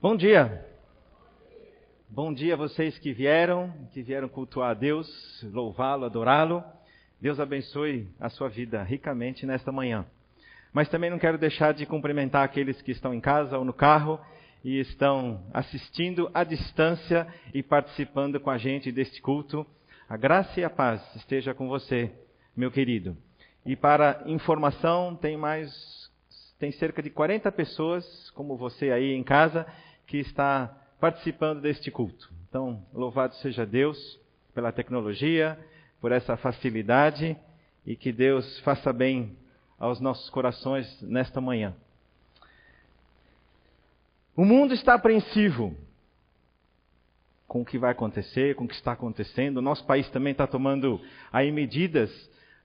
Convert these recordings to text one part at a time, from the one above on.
Bom dia. Bom dia a vocês que vieram, que vieram cultuar a Deus, louvá-lo, adorá-lo. Deus abençoe a sua vida ricamente nesta manhã. Mas também não quero deixar de cumprimentar aqueles que estão em casa ou no carro e estão assistindo à distância e participando com a gente deste culto. A graça e a paz esteja com você, meu querido. E para informação, tem mais tem cerca de 40 pessoas, como você aí em casa, que está participando deste culto. Então, louvado seja Deus pela tecnologia, por essa facilidade e que Deus faça bem aos nossos corações nesta manhã. O mundo está apreensivo com o que vai acontecer, com o que está acontecendo. O nosso país também está tomando aí medidas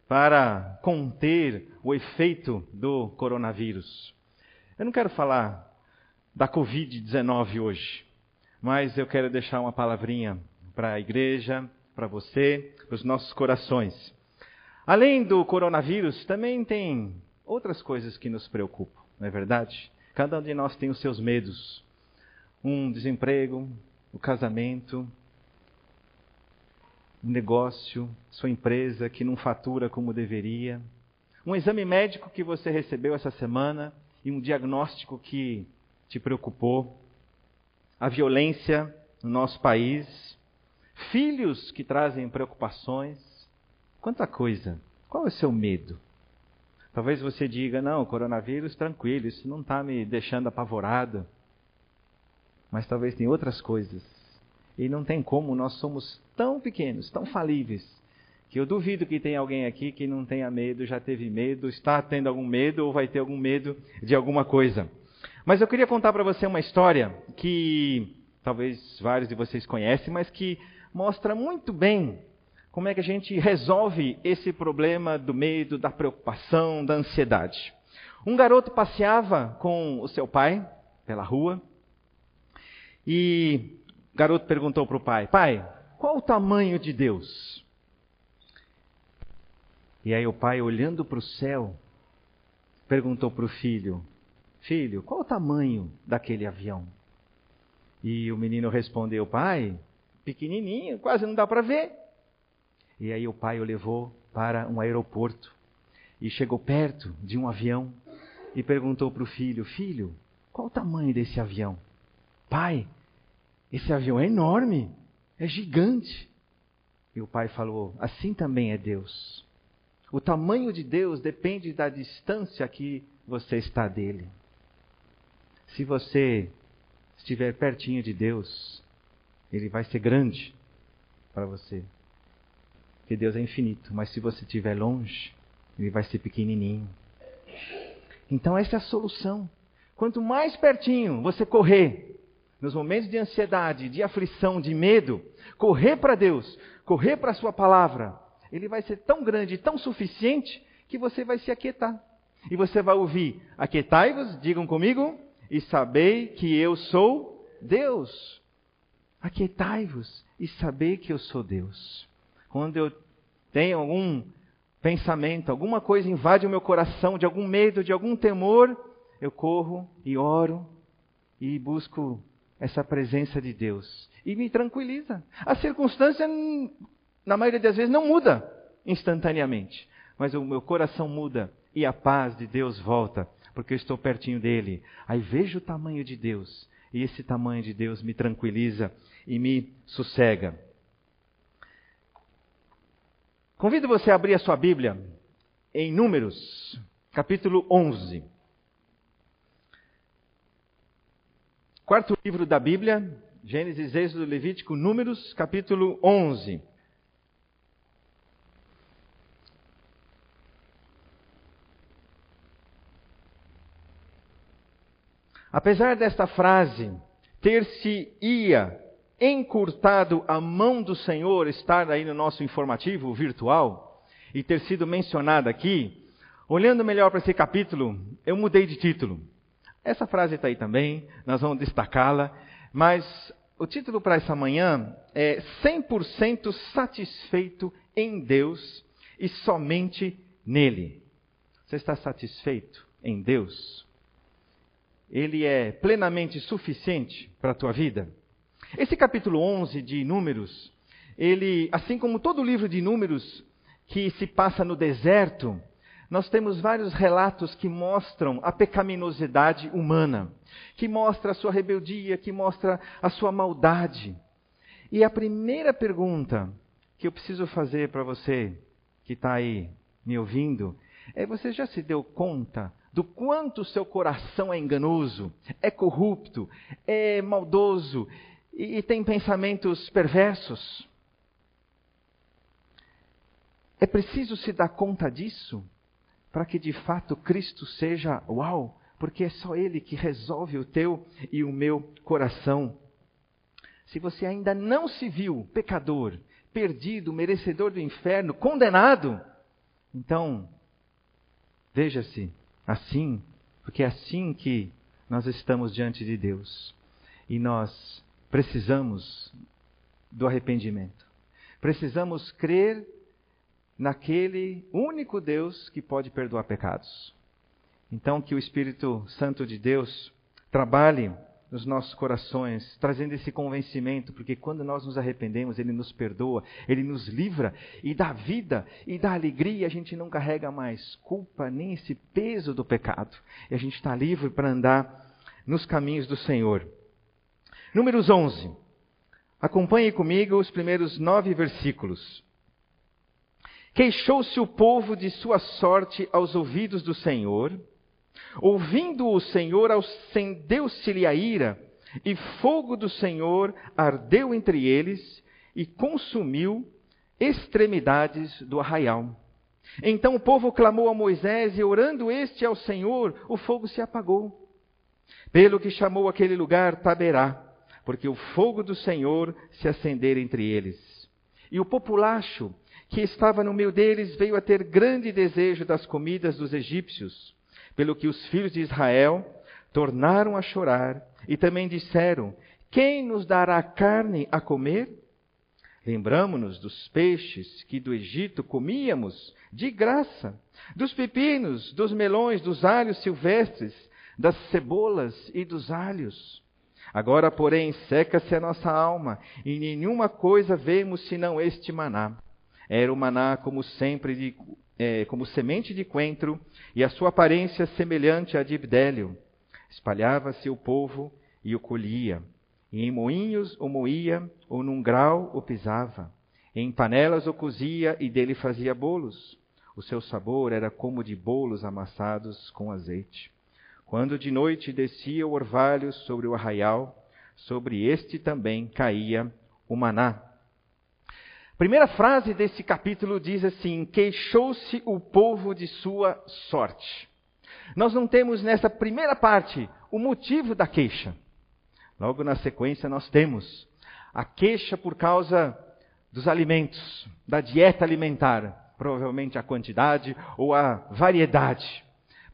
para conter o efeito do coronavírus. Eu não quero falar da Covid-19 hoje, mas eu quero deixar uma palavrinha para a igreja, para você, para os nossos corações. Além do coronavírus, também tem outras coisas que nos preocupam, não é verdade? Cada um de nós tem os seus medos. Um desemprego, o casamento, um negócio, sua empresa que não fatura como deveria, um exame médico que você recebeu essa semana e um diagnóstico que te preocupou, a violência no nosso país, filhos que trazem preocupações, quanta coisa. Qual é o seu medo? Talvez você diga: não, coronavírus, tranquilo, isso não está me deixando apavorado. Mas talvez tem outras coisas. E não tem como, nós somos tão pequenos, tão falíveis, que eu duvido que tenha alguém aqui que não tenha medo, já teve medo, está tendo algum medo ou vai ter algum medo de alguma coisa. Mas eu queria contar para você uma história que talvez vários de vocês conhecem, mas que mostra muito bem como é que a gente resolve esse problema do medo, da preocupação, da ansiedade. Um garoto passeava com o seu pai pela rua e o garoto perguntou para o pai: Pai, qual o tamanho de Deus? E aí o pai, olhando para o céu, perguntou para o filho: Filho, qual o tamanho daquele avião? E o menino respondeu: Pai, pequenininho, quase não dá para ver. E aí o pai o levou para um aeroporto e chegou perto de um avião e perguntou para o filho: Filho, qual o tamanho desse avião? Pai, esse avião é enorme, é gigante. E o pai falou: Assim também é Deus. O tamanho de Deus depende da distância que você está dele. Se você estiver pertinho de Deus, ele vai ser grande para você. Porque Deus é infinito, mas se você estiver longe, ele vai ser pequenininho. Então essa é a solução. Quanto mais pertinho você correr, nos momentos de ansiedade, de aflição, de medo, correr para Deus, correr para a Sua palavra, ele vai ser tão grande, tão suficiente, que você vai se aquietar. E você vai ouvir: Aquietai-vos, digam comigo, e sabei que eu sou Deus. Aquietai-vos e sabei que eu sou Deus. Quando eu tenho algum pensamento, alguma coisa invade o meu coração, de algum medo, de algum temor, eu corro e oro e busco essa presença de Deus. E me tranquiliza. A circunstância, na maioria das vezes, não muda instantaneamente. Mas o meu coração muda e a paz de Deus volta porque eu estou pertinho dele. Aí vejo o tamanho de Deus, e esse tamanho de Deus me tranquiliza e me sossega. Convido você a abrir a sua Bíblia em Números, capítulo 11. Quarto livro da Bíblia, Gênesis, Êxodo, Levítico, Números, capítulo 11. Apesar desta frase ter-se-ia encurtado a mão do Senhor estar aí no nosso informativo virtual e ter sido mencionada aqui, olhando melhor para esse capítulo, eu mudei de título. Essa frase está aí também, nós vamos destacá-la, mas o título para essa manhã é 100% satisfeito em Deus e somente nele. Você está satisfeito em Deus? Ele é plenamente suficiente para a tua vida? Esse capítulo 11 de Números, ele, assim como todo o livro de Números que se passa no deserto, nós temos vários relatos que mostram a pecaminosidade humana, que mostra a sua rebeldia, que mostra a sua maldade. E a primeira pergunta que eu preciso fazer para você que está aí me ouvindo é: você já se deu conta do quanto seu coração é enganoso, é corrupto, é maldoso e, e tem pensamentos perversos? É preciso se dar conta disso para que de fato Cristo seja uau, porque é só Ele que resolve o teu e o meu coração. Se você ainda não se viu pecador, perdido, merecedor do inferno, condenado, então veja-se assim, porque é assim que nós estamos diante de Deus. E nós precisamos do arrependimento. Precisamos crer naquele único Deus que pode perdoar pecados. Então, que o Espírito Santo de Deus trabalhe nos nossos corações, trazendo esse convencimento, porque quando nós nos arrependemos, Ele nos perdoa, Ele nos livra e dá vida e dá alegria, a gente não carrega mais culpa nem esse peso do pecado, e a gente está livre para andar nos caminhos do Senhor. Números 11. Acompanhe comigo os primeiros nove versículos. Queixou-se o povo de sua sorte aos ouvidos do Senhor. Ouvindo o Senhor, acendeu-se-lhe a ira, e fogo do Senhor ardeu entre eles e consumiu extremidades do arraial. Então o povo clamou a Moisés, e orando este ao Senhor, o fogo se apagou. Pelo que chamou aquele lugar Taberá, porque o fogo do Senhor se acendera entre eles. E o populacho que estava no meio deles veio a ter grande desejo das comidas dos egípcios, pelo que os filhos de Israel tornaram a chorar e também disseram: Quem nos dará carne a comer? Lembramos-nos dos peixes que do Egito comíamos de graça, dos pepinos, dos melões, dos alhos silvestres, das cebolas e dos alhos. Agora, porém, seca-se a nossa alma, e nenhuma coisa vemos senão este maná. Era o maná como sempre de, é, como semente de coentro e a sua aparência semelhante à de bdélio. Espalhava-se o povo e o colhia. E em moinhos o moía, ou num grau o pisava. Em panelas o cozia e dele fazia bolos. O seu sabor era como de bolos amassados com azeite. Quando de noite descia o orvalho sobre o arraial, sobre este também caía o maná. Primeira frase desse capítulo diz assim: Queixou-se o povo de sua sorte. Nós não temos nessa primeira parte o motivo da queixa. Logo na sequência, nós temos a queixa por causa dos alimentos, da dieta alimentar, provavelmente a quantidade ou a variedade.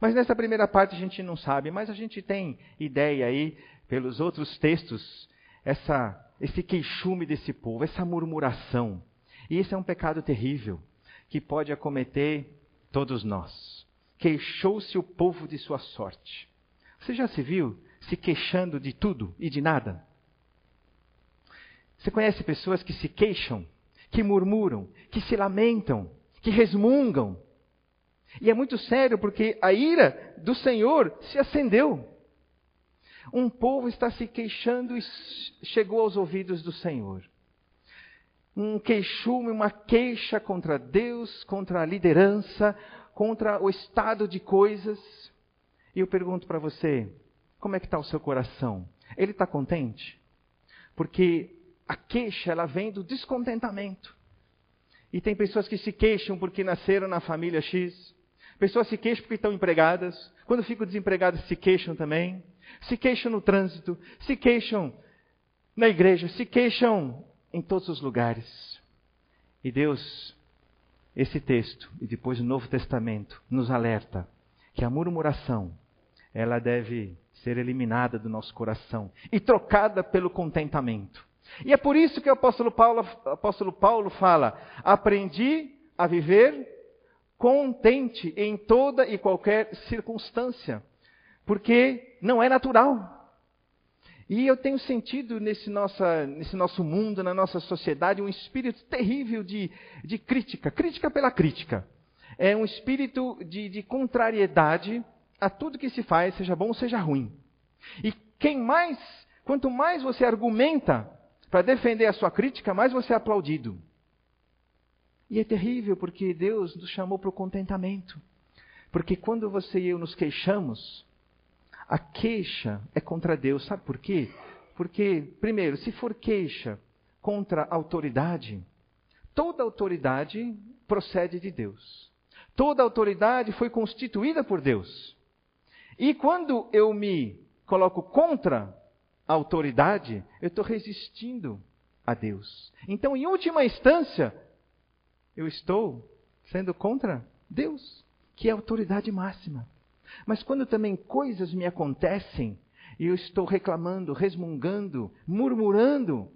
Mas nessa primeira parte a gente não sabe, mas a gente tem ideia aí, pelos outros textos, essa, esse queixume desse povo, essa murmuração. E esse é um pecado terrível que pode acometer todos nós. Queixou-se o povo de sua sorte. Você já se viu se queixando de tudo e de nada? Você conhece pessoas que se queixam, que murmuram, que se lamentam, que resmungam. E é muito sério porque a ira do Senhor se acendeu. Um povo está se queixando e chegou aos ouvidos do Senhor um queixume, uma queixa contra Deus, contra a liderança, contra o estado de coisas. E eu pergunto para você, como é que está o seu coração? Ele está contente? Porque a queixa, ela vem do descontentamento. E tem pessoas que se queixam porque nasceram na família X. Pessoas se queixam porque estão empregadas. Quando ficam desempregadas, se queixam também. Se queixam no trânsito. Se queixam na igreja. Se queixam em todos os lugares. E Deus, esse texto e depois o Novo Testamento nos alerta que a murmuração ela deve ser eliminada do nosso coração e trocada pelo contentamento. E é por isso que o apóstolo Paulo, apóstolo Paulo fala: aprendi a viver contente em toda e qualquer circunstância. porque não é natural. E eu tenho sentido nesse, nossa, nesse nosso mundo, na nossa sociedade, um espírito terrível de, de crítica crítica pela crítica. É um espírito de, de contrariedade a tudo que se faz, seja bom ou seja ruim. E quem mais, quanto mais você argumenta para defender a sua crítica, mais você é aplaudido. E é terrível porque Deus nos chamou para o contentamento. Porque quando você e eu nos queixamos, a queixa é contra Deus. Sabe por quê? Porque, primeiro, se for queixa contra a autoridade, toda autoridade procede de Deus. Toda autoridade foi constituída por Deus. E quando eu me coloco contra a autoridade, eu estou resistindo a Deus. Então, em última instância, eu estou sendo contra Deus, que é a autoridade máxima. Mas quando também coisas me acontecem e eu estou reclamando, resmungando, murmurando,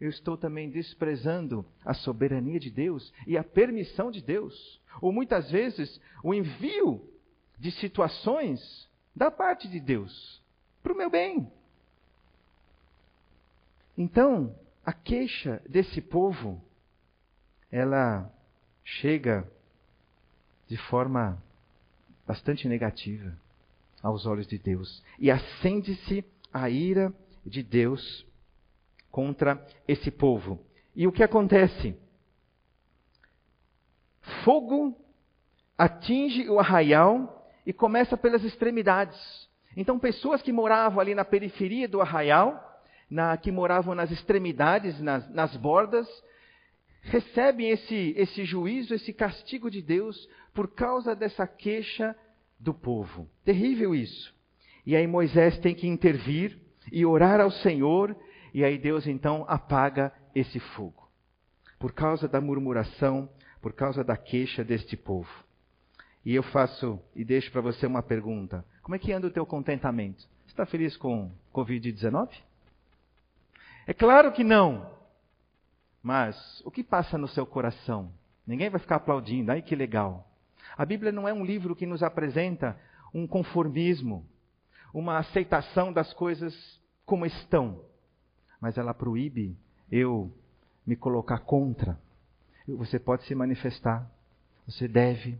eu estou também desprezando a soberania de Deus e a permissão de Deus. Ou muitas vezes o envio de situações da parte de Deus para o meu bem. Então, a queixa desse povo, ela chega de forma bastante negativa aos olhos de Deus. E acende-se a ira de Deus contra esse povo. E o que acontece? Fogo atinge o arraial e começa pelas extremidades. Então, pessoas que moravam ali na periferia do arraial, na, que moravam nas extremidades, nas, nas bordas, recebem esse, esse juízo, esse castigo de Deus por causa dessa queixa do povo. Terrível isso. E aí Moisés tem que intervir e orar ao Senhor, e aí Deus então apaga esse fogo. Por causa da murmuração, por causa da queixa deste povo. E eu faço e deixo para você uma pergunta: como é que anda o teu contentamento? Está feliz com Covid-19? É claro que não. Mas o que passa no seu coração? Ninguém vai ficar aplaudindo, ai que legal. A Bíblia não é um livro que nos apresenta um conformismo, uma aceitação das coisas como estão, mas ela proíbe eu me colocar contra. Você pode se manifestar, você deve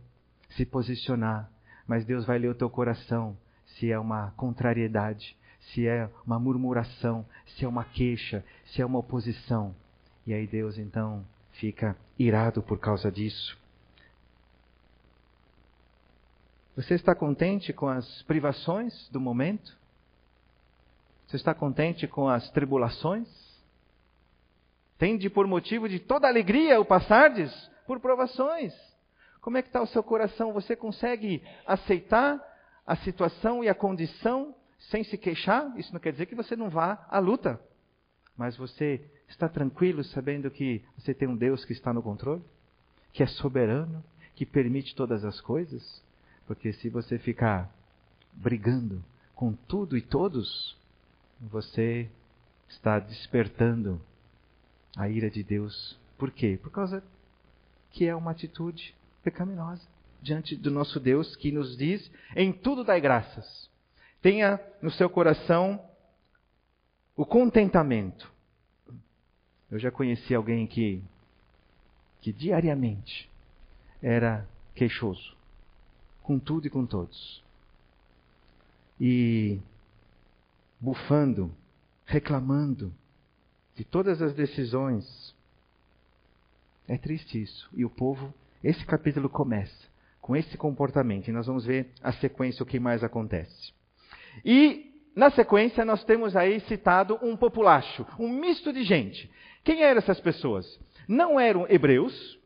se posicionar, mas Deus vai ler o teu coração se é uma contrariedade, se é uma murmuração, se é uma queixa, se é uma oposição. E aí Deus então fica irado por causa disso. Você está contente com as privações do momento? Você está contente com as tribulações? Tende por motivo de toda alegria o passardes por provações. Como é que está o seu coração? Você consegue aceitar a situação e a condição sem se queixar? Isso não quer dizer que você não vá à luta. Mas você está tranquilo sabendo que você tem um Deus que está no controle? Que é soberano? Que permite todas as coisas? Porque se você ficar brigando com tudo e todos, você está despertando a ira de Deus. Por quê? Por causa que é uma atitude pecaminosa diante do nosso Deus que nos diz: em tudo dai graças. Tenha no seu coração o contentamento. Eu já conheci alguém que, que diariamente era queixoso, com tudo e com todos. E bufando, reclamando de todas as decisões. É triste isso. E o povo, esse capítulo começa com esse comportamento. E nós vamos ver a sequência, o que mais acontece. E na sequência, nós temos aí citado um populacho, um misto de gente. Quem eram essas pessoas? Não eram hebreus,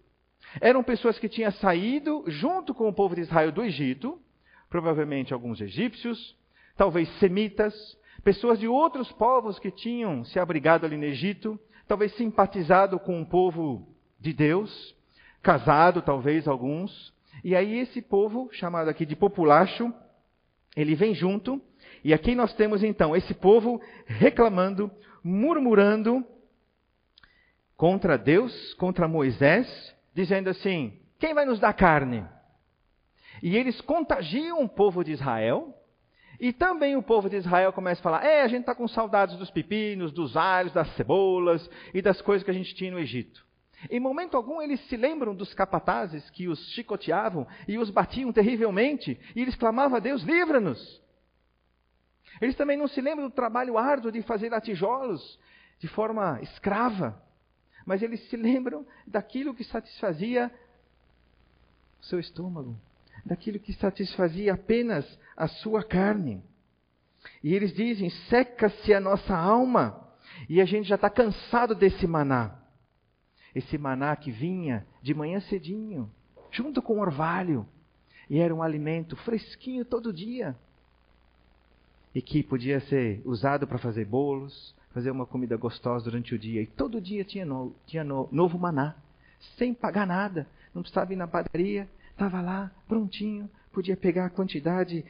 eram pessoas que tinham saído junto com o povo de Israel do Egito, provavelmente alguns egípcios, talvez semitas, pessoas de outros povos que tinham se abrigado ali no Egito, talvez simpatizado com o povo de Deus, casado talvez alguns. E aí esse povo, chamado aqui de populacho, ele vem junto e aqui nós temos então esse povo reclamando, murmurando contra Deus, contra Moisés, dizendo assim: quem vai nos dar carne? E eles contagiam o povo de Israel, E também o povo de Israel começa a falar: é, a gente está com saudades dos pepinos, dos alhos, das cebolas e das coisas que a gente tinha no Egito. Em momento algum eles se lembram dos capatazes que os chicoteavam e os batiam terrivelmente, e eles clamavam a Deus: livra-nos. Eles também não se lembram do trabalho árduo de fazer tijolos de forma escrava, mas eles se lembram daquilo que satisfazia o seu estômago, daquilo que satisfazia apenas a sua carne. E eles dizem: seca-se a nossa alma, e a gente já está cansado desse maná. Esse maná que vinha de manhã cedinho, junto com orvalho, e era um alimento fresquinho todo dia. E que podia ser usado para fazer bolos, fazer uma comida gostosa durante o dia. E todo dia tinha, no, tinha no, novo maná, sem pagar nada. Não precisava ir na padaria, estava lá, prontinho, podia pegar a quantidade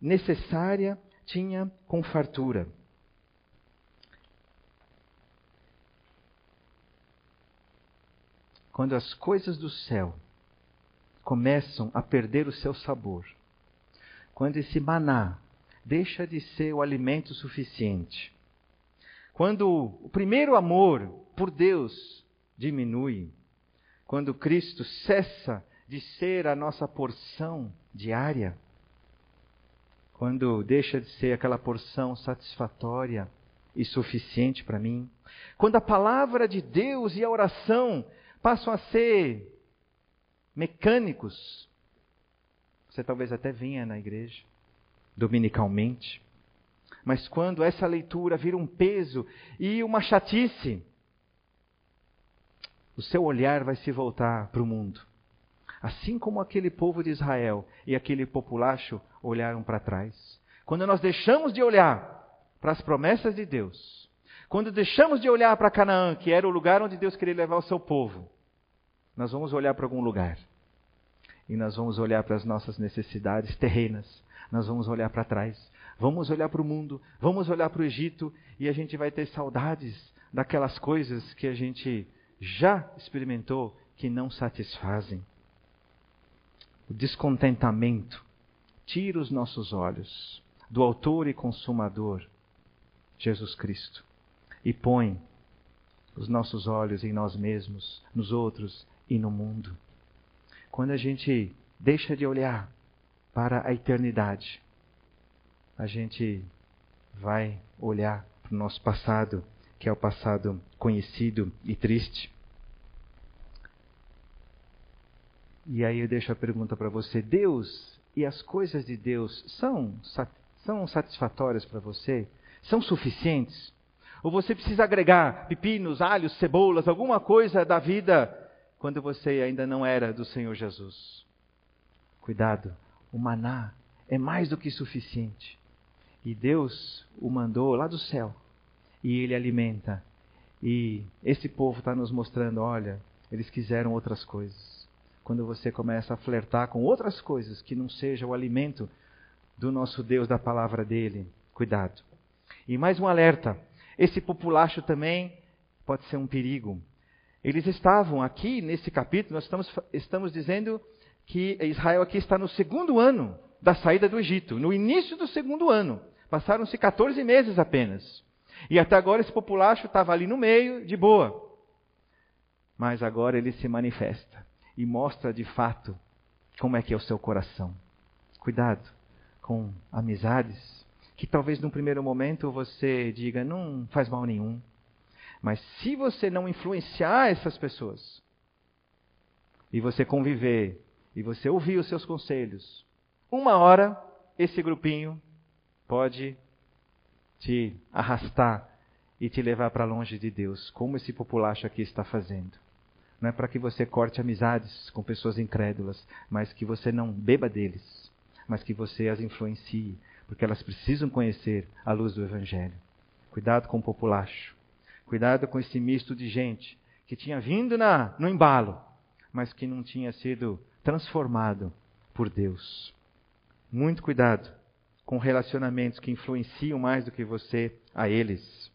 necessária, tinha com fartura. Quando as coisas do céu começam a perder o seu sabor, quando esse maná deixa de ser o alimento suficiente, quando o primeiro amor por Deus diminui, quando Cristo cessa de ser a nossa porção diária, quando deixa de ser aquela porção satisfatória e suficiente para mim, quando a palavra de Deus e a oração passam a ser mecânicos, você talvez até venha na igreja dominicalmente, mas quando essa leitura vira um peso e uma chatice, o seu olhar vai se voltar para o mundo. Assim como aquele povo de Israel e aquele populacho olharam para trás. Quando nós deixamos de olhar para as promessas de Deus, quando deixamos de olhar para Canaã, que era o lugar onde Deus queria levar o seu povo, nós vamos olhar para algum lugar. E nós vamos olhar para as nossas necessidades terrenas. Nós vamos olhar para trás. Vamos olhar para o mundo. Vamos olhar para o Egito. E a gente vai ter saudades daquelas coisas que a gente já experimentou que não satisfazem o descontentamento, tira os nossos olhos do Autor e Consumador, Jesus Cristo, e põe os nossos olhos em nós mesmos, nos outros e no mundo. Quando a gente deixa de olhar para a eternidade, a gente vai olhar para o nosso passado, que é o passado conhecido e triste. E aí eu deixo a pergunta para você: Deus e as coisas de Deus são, são satisfatórias para você? São suficientes? Ou você precisa agregar pepinos, alhos, cebolas, alguma coisa da vida quando você ainda não era do Senhor Jesus? Cuidado, o maná é mais do que suficiente. E Deus o mandou lá do céu. E ele alimenta. E esse povo está nos mostrando: olha, eles quiseram outras coisas quando você começa a flertar com outras coisas que não seja o alimento do nosso Deus, da palavra dele. Cuidado. E mais um alerta: esse populacho também pode ser um perigo. Eles estavam aqui nesse capítulo, nós estamos, estamos dizendo que Israel aqui está no segundo ano da saída do Egito, no início do segundo ano. Passaram-se 14 meses apenas. E até agora esse populacho estava ali no meio, de boa. Mas agora ele se manifesta e mostra de fato como é que é o seu coração. Cuidado com amizades que talvez num primeiro momento você diga não faz mal nenhum. Mas se você não influenciar essas pessoas e você conviver e você ouvir os seus conselhos, uma hora esse grupinho pode te arrastar e te levar para longe de Deus, como esse populacho aqui está fazendo. Não é para que você corte amizades com pessoas incrédulas, mas que você não beba deles, mas que você as influencie, porque elas precisam conhecer a luz do Evangelho. Cuidado com o populacho. Cuidado com esse misto de gente que tinha vindo na, no embalo, mas que não tinha sido transformado por Deus. Muito cuidado com relacionamentos que influenciam mais do que você a eles.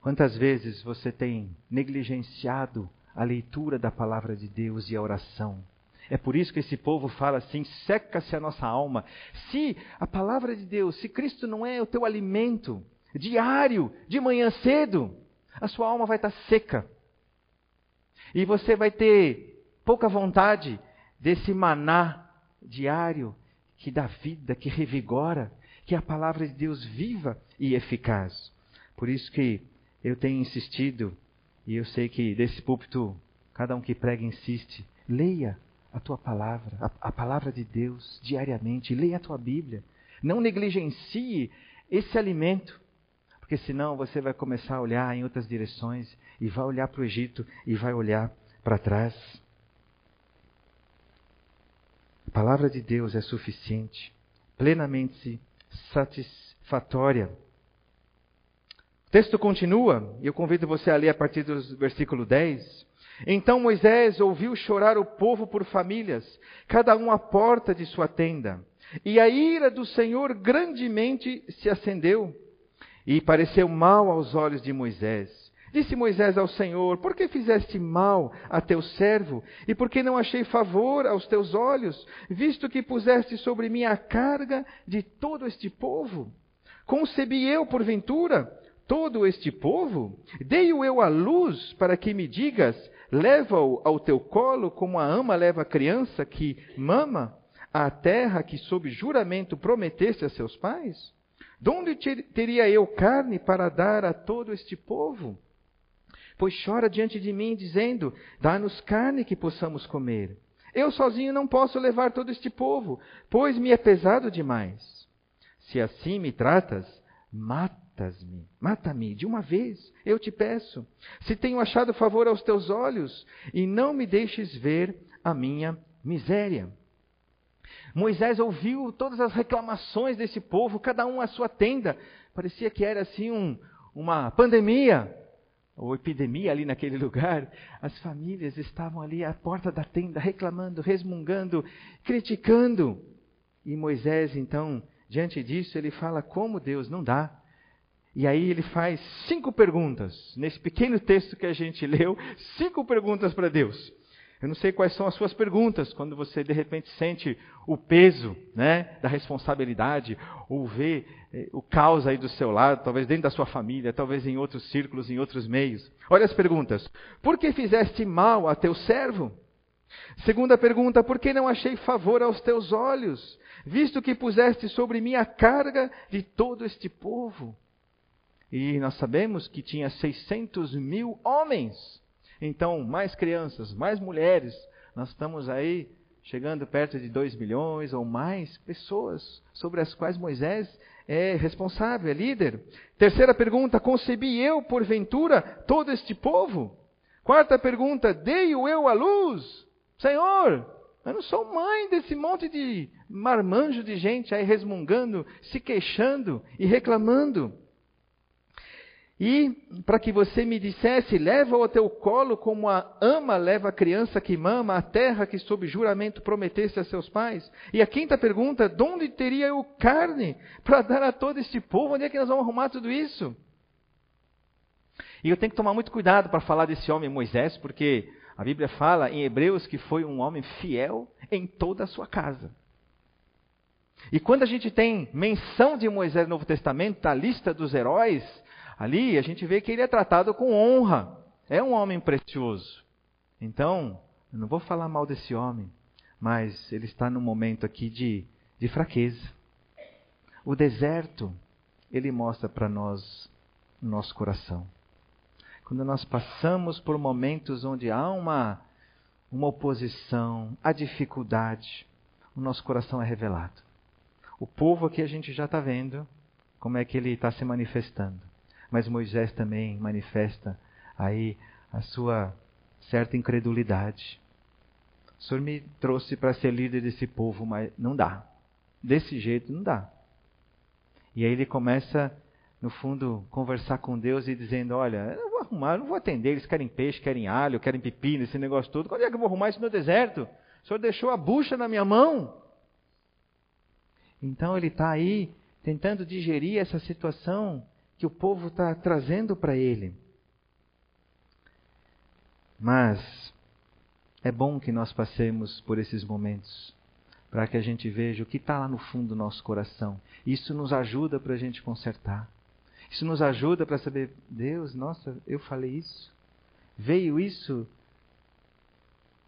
Quantas vezes você tem negligenciado a leitura da palavra de Deus e a oração? É por isso que esse povo fala assim: seca-se a nossa alma. Se a palavra de Deus, se Cristo não é o teu alimento diário, de manhã cedo, a sua alma vai estar seca. E você vai ter pouca vontade desse maná diário que dá vida, que revigora, que é a palavra de Deus viva e eficaz. Por isso que eu tenho insistido, e eu sei que desse púlpito, cada um que prega insiste, leia a tua palavra, a, a palavra de Deus diariamente, leia a tua Bíblia. Não negligencie esse alimento, porque senão você vai começar a olhar em outras direções e vai olhar para o Egito e vai olhar para trás. Palavra de Deus é suficiente, plenamente satisfatória. O texto continua, e eu convido você a ler a partir do versículo 10. Então Moisés ouviu chorar o povo por famílias, cada um à porta de sua tenda. E a ira do Senhor grandemente se acendeu, e pareceu mal aos olhos de Moisés. Disse Moisés ao Senhor: Por que fizeste mal a teu servo? E por que não achei favor aos teus olhos, visto que puseste sobre mim a carga de todo este povo? Concebi eu, porventura, todo este povo? Dei-o eu à luz para que me digas: Leva-o ao teu colo como a ama leva a criança que mama a terra que sob juramento prometeste a seus pais? De onde teria eu carne para dar a todo este povo? Pois chora diante de mim, dizendo: Dá-nos carne que possamos comer. Eu sozinho não posso levar todo este povo, pois me é pesado demais. Se assim me tratas, matas-me, mata-me de uma vez, eu te peço. Se tenho achado favor aos teus olhos, e não me deixes ver a minha miséria. Moisés ouviu todas as reclamações desse povo, cada um à sua tenda. Parecia que era assim um, uma pandemia ou epidemia ali naquele lugar. As famílias estavam ali à porta da tenda reclamando, resmungando, criticando. E Moisés, então, diante disso, ele fala como Deus não dá. E aí ele faz cinco perguntas. Nesse pequeno texto que a gente leu, cinco perguntas para Deus. Eu não sei quais são as suas perguntas quando você de repente sente o peso né, da responsabilidade ou vê eh, o caos aí do seu lado, talvez dentro da sua família, talvez em outros círculos, em outros meios. Olha as perguntas. Por que fizeste mal a teu servo? Segunda pergunta, por que não achei favor aos teus olhos, visto que puseste sobre mim a carga de todo este povo? E nós sabemos que tinha 600 mil homens. Então, mais crianças, mais mulheres. Nós estamos aí chegando perto de 2 milhões ou mais pessoas sobre as quais Moisés é responsável, é líder. Terceira pergunta: concebi eu, porventura, todo este povo? Quarta pergunta: dei-o eu à luz? Senhor, eu não sou mãe desse monte de marmanjo de gente aí resmungando, se queixando e reclamando. E para que você me dissesse, leva-o ao teu colo como a ama leva a criança que mama a terra que sob juramento prometeste a seus pais. E a quinta pergunta, de onde teria eu carne para dar a todo este povo? Onde é que nós vamos arrumar tudo isso? E eu tenho que tomar muito cuidado para falar desse homem Moisés, porque a Bíblia fala em Hebreus que foi um homem fiel em toda a sua casa. E quando a gente tem menção de Moisés no Novo Testamento, da lista dos heróis, Ali a gente vê que ele é tratado com honra. É um homem precioso. Então, eu não vou falar mal desse homem, mas ele está num momento aqui de, de fraqueza. O deserto, ele mostra para nós o nosso coração. Quando nós passamos por momentos onde há uma, uma oposição, há dificuldade, o nosso coração é revelado. O povo aqui a gente já está vendo como é que ele está se manifestando. Mas Moisés também manifesta aí a sua certa incredulidade. O Senhor me trouxe para ser líder desse povo, mas não dá. Desse jeito não dá. E aí ele começa, no fundo, conversar com Deus e dizendo: Olha, eu não vou arrumar, eu não vou atender. Eles querem peixe, querem alho, querem pepino, esse negócio todo. Quando é que eu vou arrumar isso no deserto? O Senhor deixou a bucha na minha mão. Então ele está aí tentando digerir essa situação que o povo está trazendo para ele. Mas é bom que nós passemos por esses momentos, para que a gente veja o que está lá no fundo do nosso coração. Isso nos ajuda para a gente consertar. Isso nos ajuda para saber, Deus, nossa, eu falei isso. Veio isso.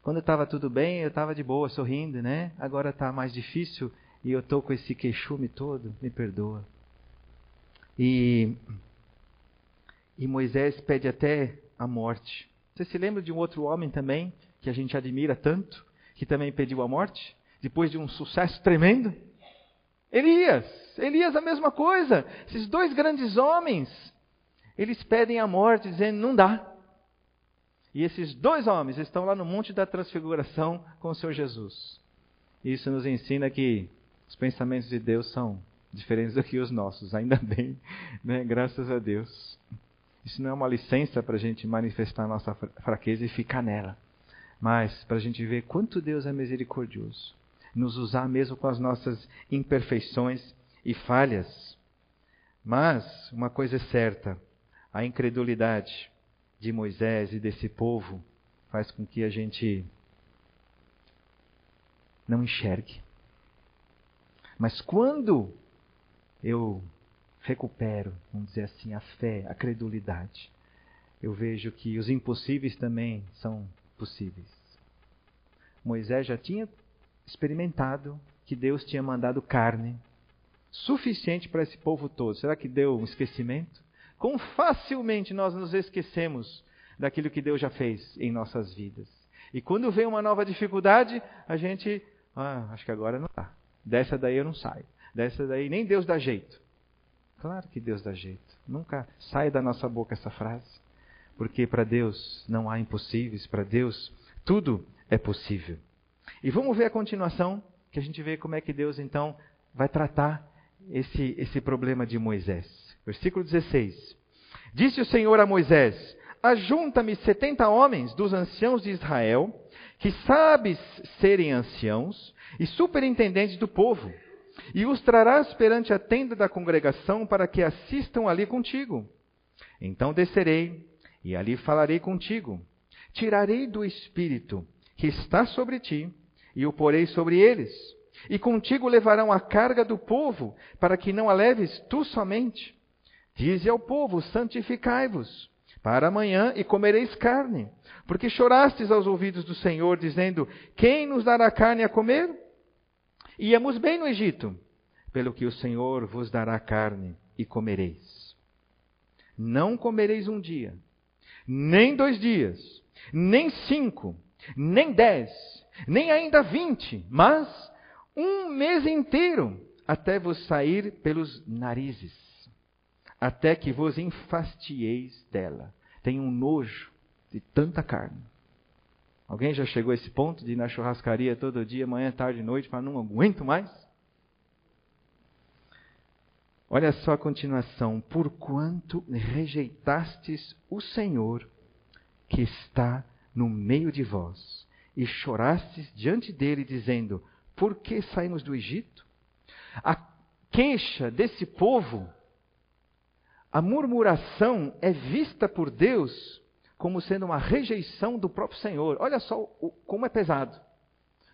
Quando estava tudo bem, eu estava de boa, sorrindo, né? Agora está mais difícil e eu estou com esse queixume todo. Me perdoa. E, e Moisés pede até a morte. Você se lembra de um outro homem também, que a gente admira tanto, que também pediu a morte, depois de um sucesso tremendo? Elias. Elias a mesma coisa. Esses dois grandes homens, eles pedem a morte, dizendo: não dá. E esses dois homens estão lá no Monte da Transfiguração com o Senhor Jesus. Isso nos ensina que os pensamentos de Deus são diferentes do que os nossos, ainda bem, né? graças a Deus. Isso não é uma licença para a gente manifestar a nossa fraqueza e ficar nela, mas para a gente ver quanto Deus é misericordioso, nos usar mesmo com as nossas imperfeições e falhas. Mas uma coisa é certa: a incredulidade de Moisés e desse povo faz com que a gente não enxergue. Mas quando eu recupero, vamos dizer assim, a fé, a credulidade. Eu vejo que os impossíveis também são possíveis. Moisés já tinha experimentado que Deus tinha mandado carne suficiente para esse povo todo. Será que deu um esquecimento? Quão facilmente nós nos esquecemos daquilo que Deus já fez em nossas vidas. E quando vem uma nova dificuldade, a gente, ah, acho que agora não dá. Dessa daí eu não saio. Dessa daí nem Deus dá jeito. Claro que Deus dá jeito. Nunca sai da nossa boca essa frase. Porque para Deus não há impossíveis, para Deus tudo é possível. E vamos ver a continuação, que a gente vê como é que Deus então vai tratar esse, esse problema de Moisés. Versículo 16. Disse o Senhor a Moisés: Ajunta-me setenta homens dos anciãos de Israel, que sabes serem anciãos e superintendentes do povo e os trarás perante a tenda da congregação para que assistam ali contigo. Então descerei e ali falarei contigo. Tirarei do espírito que está sobre ti e o porei sobre eles. E contigo levarão a carga do povo, para que não a leves tu somente. Dize ao povo: santificai-vos para amanhã e comereis carne. Porque chorastes aos ouvidos do Senhor, dizendo: Quem nos dará carne a comer? Íamos bem no Egito, pelo que o Senhor vos dará carne e comereis. Não comereis um dia, nem dois dias, nem cinco, nem dez, nem ainda vinte, mas um mês inteiro, até vos sair pelos narizes, até que vos enfastieis dela. Tenho um nojo de tanta carne. Alguém já chegou a esse ponto de ir na churrascaria todo dia, manhã, tarde noite, para não aguento mais? Olha só a continuação. Porquanto rejeitastes o Senhor que está no meio de vós, e chorastes diante dele, dizendo: Por que saímos do Egito? A queixa desse povo, a murmuração é vista por Deus como sendo uma rejeição do próprio Senhor. Olha só como é pesado,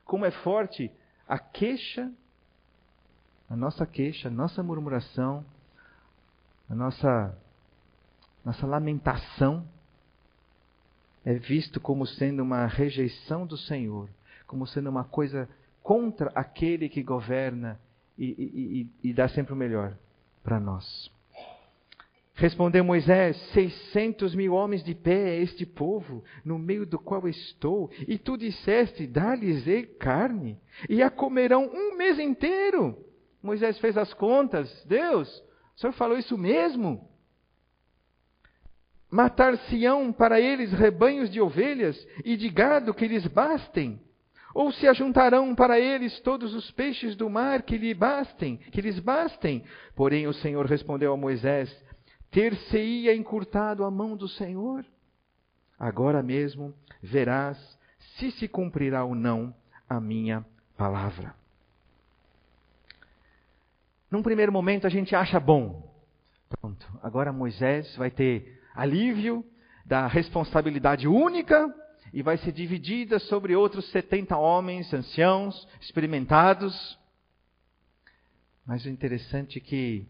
como é forte a queixa, a nossa queixa, a nossa murmuração, a nossa, nossa lamentação é visto como sendo uma rejeição do Senhor, como sendo uma coisa contra aquele que governa e, e, e, e dá sempre o melhor para nós. Respondeu Moisés: Seiscentos mil homens de pé é este povo, no meio do qual estou, e tu disseste: Dá-lhes carne, e a comerão um mês inteiro. Moisés fez as contas: Deus, o senhor falou isso mesmo? Matar-se-ão para eles rebanhos de ovelhas e de gado que lhes bastem? Ou se ajuntarão para eles todos os peixes do mar que lhe bastem, que lhes bastem? Porém o Senhor respondeu a Moisés: ter-se-ia encurtado a mão do Senhor? Agora mesmo verás se se cumprirá ou não a minha palavra. Num primeiro momento a gente acha bom. Pronto, agora Moisés vai ter alívio da responsabilidade única e vai ser dividida sobre outros 70 homens, anciãos, experimentados. Mas o interessante é que,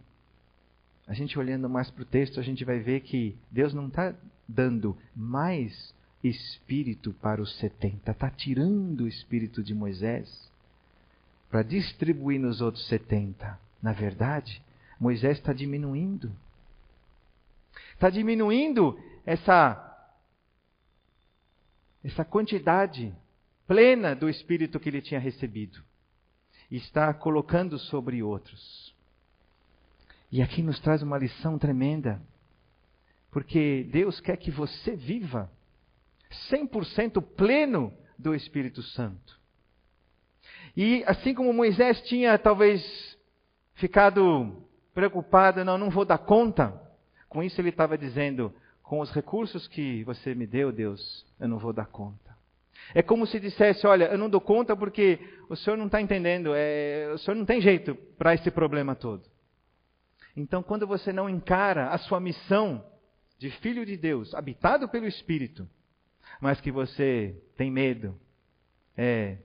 a gente olhando mais para o texto, a gente vai ver que Deus não está dando mais espírito para os 70, está tirando o espírito de Moisés para distribuir nos outros 70. Na verdade, Moisés está diminuindo. Está diminuindo essa essa quantidade plena do Espírito que ele tinha recebido. Está colocando sobre outros. E aqui nos traz uma lição tremenda. Porque Deus quer que você viva 100% pleno do Espírito Santo. E assim como Moisés tinha talvez ficado preocupado, não, não vou dar conta, com isso ele estava dizendo: com os recursos que você me deu, Deus, eu não vou dar conta. É como se dissesse: Olha, eu não dou conta porque o senhor não está entendendo, é, o senhor não tem jeito para esse problema todo. Então, quando você não encara a sua missão de filho de Deus, habitado pelo Espírito, mas que você tem medo, é,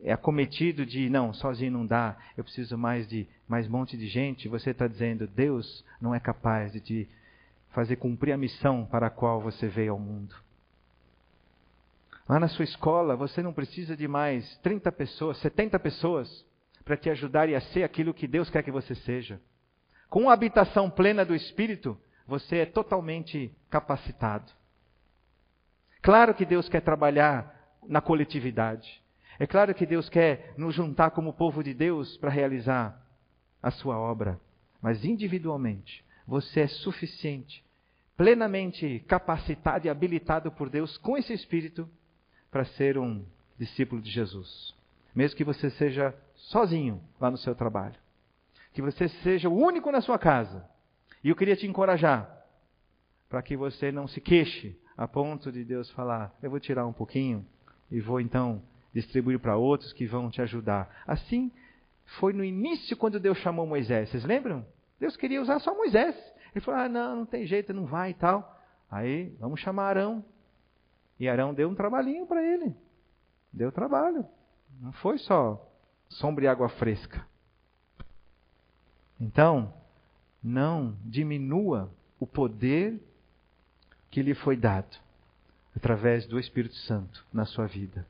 é acometido de não, sozinho não dá, eu preciso mais de mais monte de gente, você está dizendo Deus não é capaz de te fazer cumprir a missão para a qual você veio ao mundo. Lá na sua escola, você não precisa de mais 30 pessoas, 70 pessoas para te ajudarem a ser aquilo que Deus quer que você seja. Com a habitação plena do Espírito, você é totalmente capacitado. Claro que Deus quer trabalhar na coletividade. É claro que Deus quer nos juntar como povo de Deus para realizar a sua obra. Mas individualmente, você é suficiente, plenamente capacitado e habilitado por Deus com esse espírito para ser um discípulo de Jesus. Mesmo que você seja sozinho lá no seu trabalho. Que você seja o único na sua casa. E eu queria te encorajar para que você não se queixe a ponto de Deus falar: eu vou tirar um pouquinho e vou então distribuir para outros que vão te ajudar. Assim foi no início quando Deus chamou Moisés. Vocês lembram? Deus queria usar só Moisés. Ele falou: ah, não, não tem jeito, não vai e tal. Aí, vamos chamar Arão. E Arão deu um trabalhinho para ele. Deu trabalho. Não foi só sombra e água fresca. Então, não diminua o poder que lhe foi dado através do Espírito Santo na sua vida.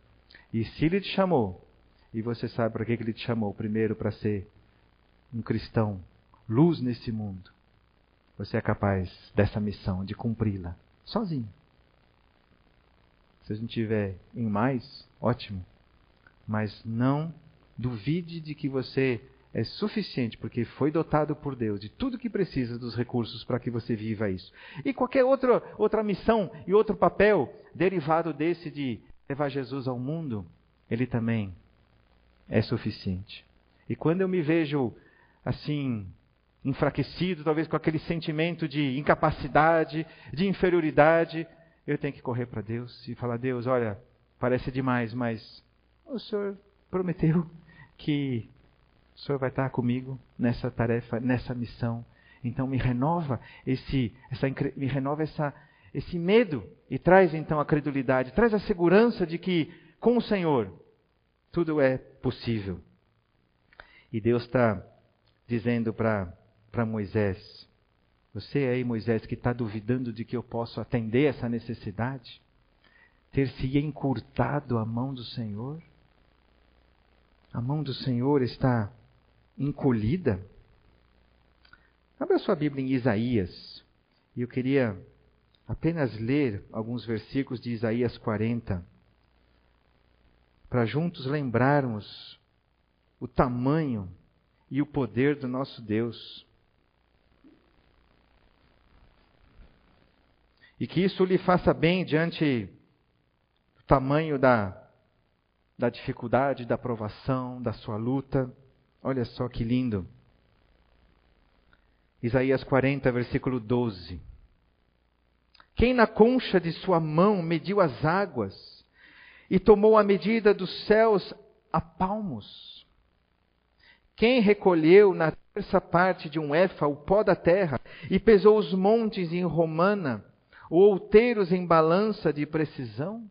E se ele te chamou, e você sabe para que ele te chamou, primeiro para ser um cristão luz nesse mundo, você é capaz dessa missão, de cumpri-la, sozinho. Se a gente tiver em mais, ótimo. Mas não duvide de que você é suficiente, porque foi dotado por Deus de tudo que precisa dos recursos para que você viva isso. E qualquer outra, outra missão e outro papel derivado desse de levar Jesus ao mundo, ele também é suficiente. E quando eu me vejo assim, enfraquecido, talvez com aquele sentimento de incapacidade, de inferioridade, eu tenho que correr para Deus e falar: Deus, olha, parece demais, mas o Senhor prometeu que o Senhor vai estar comigo nessa tarefa, nessa missão. Então me renova esse, essa, me renova essa, esse medo e traz então a credulidade, traz a segurança de que com o Senhor tudo é possível. E Deus está dizendo para Moisés: Você aí, Moisés, que está duvidando de que eu posso atender essa necessidade? Ter-se encurtado a mão do Senhor? A mão do Senhor está encolhida? Abra sua Bíblia em Isaías. E eu queria apenas ler alguns versículos de Isaías 40, para juntos lembrarmos o tamanho e o poder do nosso Deus. E que isso lhe faça bem diante do tamanho da, da dificuldade, da provação, da sua luta. Olha só que lindo. Isaías 40, versículo 12. Quem na concha de sua mão mediu as águas e tomou a medida dos céus a palmos? Quem recolheu na terça parte de um éfa o pó da terra e pesou os montes em Romana? ou outeiros em balança de precisão?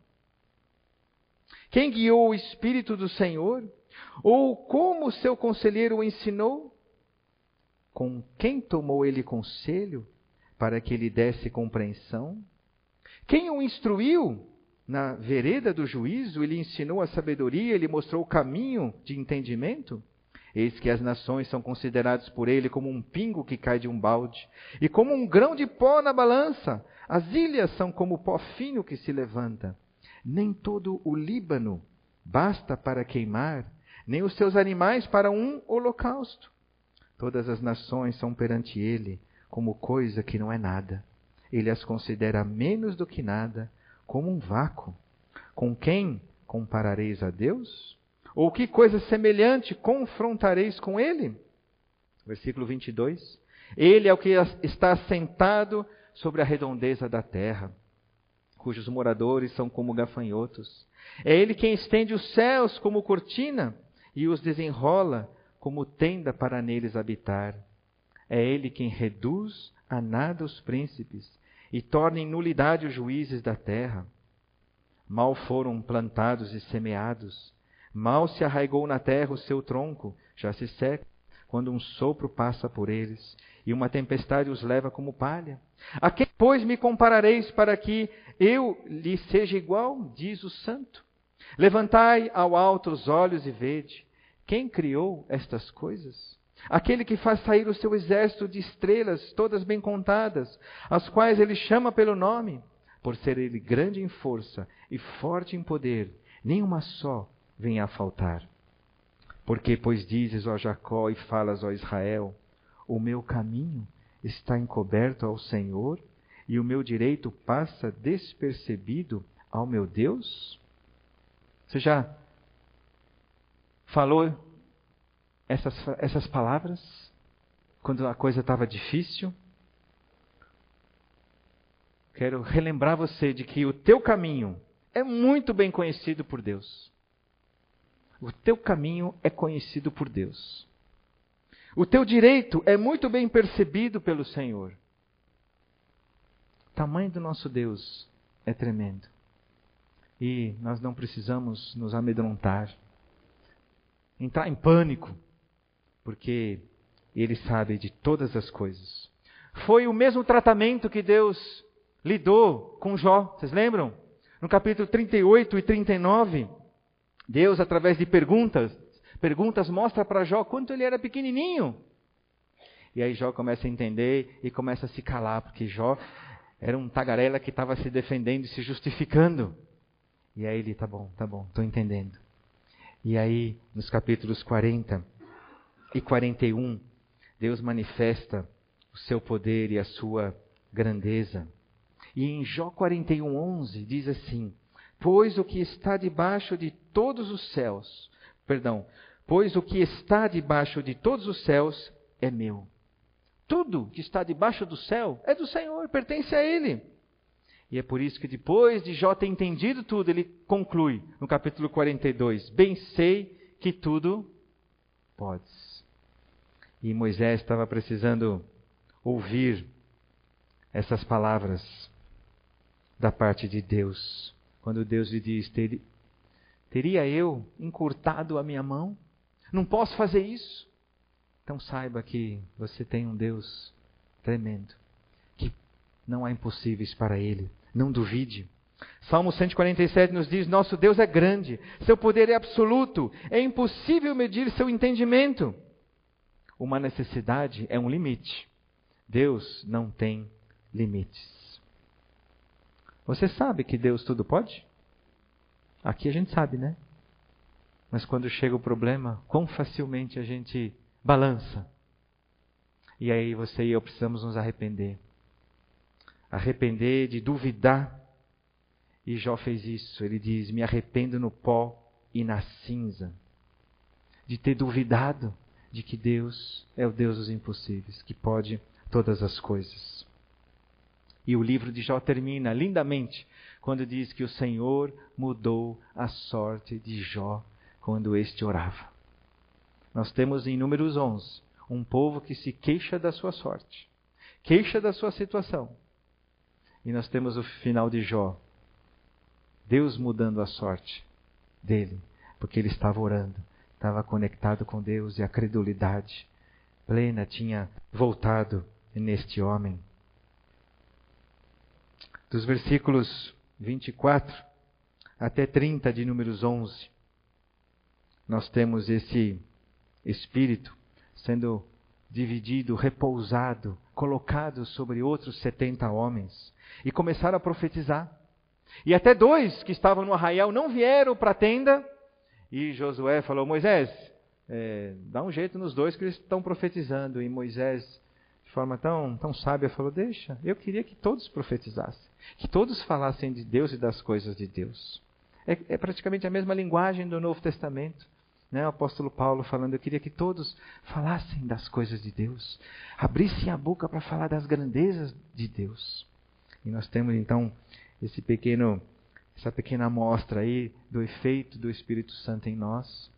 Quem guiou o Espírito do Senhor? Ou como seu conselheiro o ensinou? Com quem tomou ele conselho para que lhe desse compreensão? Quem o instruiu na vereda do juízo? Ele ensinou a sabedoria, ele mostrou o caminho de entendimento? Eis que as nações são consideradas por ele como um pingo que cai de um balde, e como um grão de pó na balança. As ilhas são como pó fino que se levanta. Nem todo o Líbano basta para queimar, nem os seus animais para um holocausto. Todas as nações são perante ele como coisa que não é nada. Ele as considera menos do que nada, como um vácuo. Com quem comparareis a Deus? Ou que coisa semelhante confrontareis com ele? Versículo 22. Ele é o que está sentado sobre a redondeza da terra, cujos moradores são como gafanhotos. É ele quem estende os céus como cortina e os desenrola como tenda para neles habitar. É ele quem reduz a nada os príncipes e torna em nulidade os juízes da terra. Mal foram plantados e semeados, mal se arraigou na terra o seu tronco, já se seca quando um sopro passa por eles e uma tempestade os leva como palha. A quem, pois, me comparareis para que eu lhe seja igual? Diz o santo. Levantai ao alto os olhos e vede. Quem criou estas coisas? Aquele que faz sair o seu exército de estrelas, todas bem contadas, as quais ele chama pelo nome, por ser ele grande em força e forte em poder, nenhuma só vem a faltar. Porque, pois dizes, ó Jacó, e falas, ó Israel, o meu caminho está encoberto ao Senhor, e o meu direito passa despercebido ao meu Deus? Você já falou essas, essas palavras quando a coisa estava difícil? Quero relembrar você de que o teu caminho é muito bem conhecido por Deus. O teu caminho é conhecido por Deus. O teu direito é muito bem percebido pelo Senhor. O tamanho do nosso Deus é tremendo. E nós não precisamos nos amedrontar, entrar em pânico, porque Ele sabe de todas as coisas. Foi o mesmo tratamento que Deus lidou com Jó, vocês lembram? No capítulo 38 e 39, Deus, através de perguntas, perguntas mostra para Jó quanto ele era pequenininho. E aí Jó começa a entender e começa a se calar, porque Jó era um tagarela que estava se defendendo e se justificando. E aí ele, tá bom, tá bom, estou entendendo. E aí, nos capítulos 40 e 41, Deus manifesta o seu poder e a sua grandeza. E em Jó 41, 11, diz assim: Pois o que está debaixo de todos os céus, perdão, pois o que está debaixo de todos os céus é meu. Tudo que está debaixo do céu é do Senhor, pertence a Ele. E é por isso que depois de Jó ter entendido tudo, ele conclui no capítulo 42: Bem sei que tudo podes. E Moisés estava precisando ouvir essas palavras da parte de Deus. Quando Deus lhe diz: Teria eu encurtado a minha mão? Não posso fazer isso. Então saiba que você tem um Deus tremendo, que não há impossíveis para Ele. Não duvide. Salmo 147 nos diz: Nosso Deus é grande, seu poder é absoluto, é impossível medir seu entendimento. Uma necessidade é um limite. Deus não tem limites. Você sabe que Deus tudo pode? Aqui a gente sabe, né? Mas quando chega o problema, quão facilmente a gente balança. E aí você e eu precisamos nos arrepender arrepender, de duvidar. E Jó fez isso. Ele diz: Me arrependo no pó e na cinza. De ter duvidado de que Deus é o Deus dos impossíveis, que pode todas as coisas. E o livro de Jó termina lindamente quando diz que o Senhor mudou a sorte de Jó quando este orava. Nós temos em Números 11 um povo que se queixa da sua sorte, queixa da sua situação, E nós temos o final de Jó. Deus mudando a sorte dele, porque ele estava orando, estava conectado com Deus e a credulidade plena tinha voltado neste homem. Dos versículos 24 até 30 de Números 11, nós temos esse espírito sendo dividido, repousado, colocado sobre outros 70 homens e começaram a profetizar. E até dois que estavam no arraial não vieram para a tenda. E Josué falou: Moisés, é, dá um jeito nos dois que eles estão profetizando. E Moisés, de forma tão, tão sábia, falou: Deixa, eu queria que todos profetizassem, que todos falassem de Deus e das coisas de Deus. É, é praticamente a mesma linguagem do Novo Testamento. Né? O apóstolo Paulo falando: Eu queria que todos falassem das coisas de Deus, abrissem a boca para falar das grandezas de Deus. E nós temos então esse pequeno, essa pequena amostra aí do efeito do Espírito Santo em nós,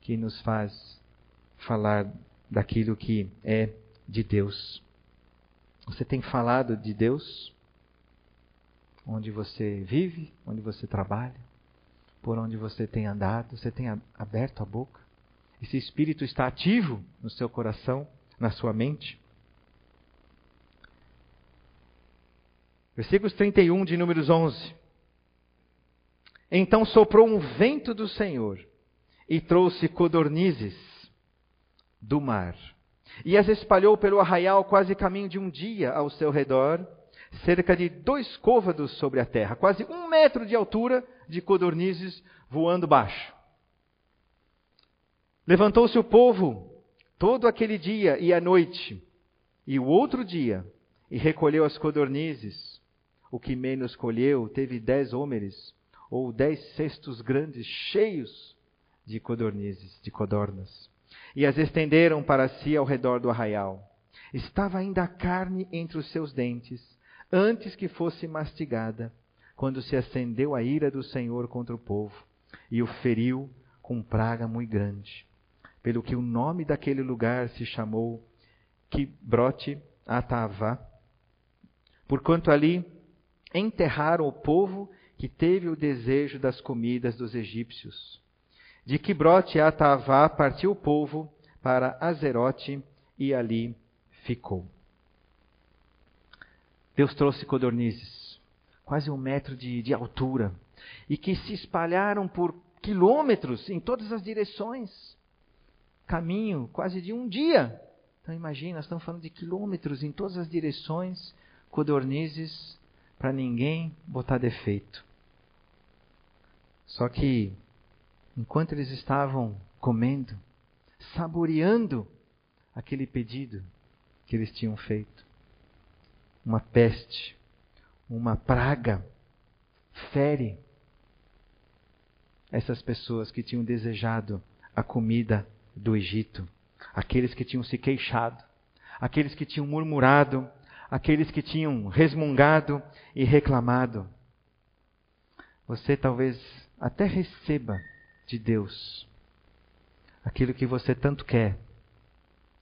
que nos faz falar daquilo que é de Deus. Você tem falado de Deus? Onde você vive, onde você trabalha, por onde você tem andado, você tem aberto a boca? Esse espírito está ativo no seu coração, na sua mente? Versículos 31 de Números 11. Então soprou um vento do Senhor e trouxe codornizes do mar e as espalhou pelo arraial quase caminho de um dia ao seu redor, cerca de dois côvados sobre a terra, quase um metro de altura de codornizes voando baixo. Levantou-se o povo todo aquele dia e a noite, e o outro dia, e recolheu as codornizes, o que menos colheu teve dez homens, ou dez cestos grandes, cheios de codornizes, de codornas. E as estenderam para si ao redor do arraial. Estava ainda a carne entre os seus dentes, antes que fosse mastigada, quando se acendeu a ira do Senhor contra o povo, e o feriu com praga muito grande. Pelo que o nome daquele lugar se chamou Kibrote Atavá, porquanto ali enterraram o povo que teve o desejo das comidas dos egípcios. De Quibrote a Atavá partiu o povo para Azerote e ali ficou. Deus trouxe codornizes, quase um metro de, de altura, e que se espalharam por quilômetros em todas as direções. Caminho quase de um dia. Então imagina, estamos falando de quilômetros em todas as direções, codornizes para ninguém botar defeito. Só que, enquanto eles estavam comendo, saboreando aquele pedido que eles tinham feito, uma peste, uma praga, fere essas pessoas que tinham desejado a comida do Egito, aqueles que tinham se queixado, aqueles que tinham murmurado, aqueles que tinham resmungado e reclamado. Você talvez até receba de Deus aquilo que você tanto quer,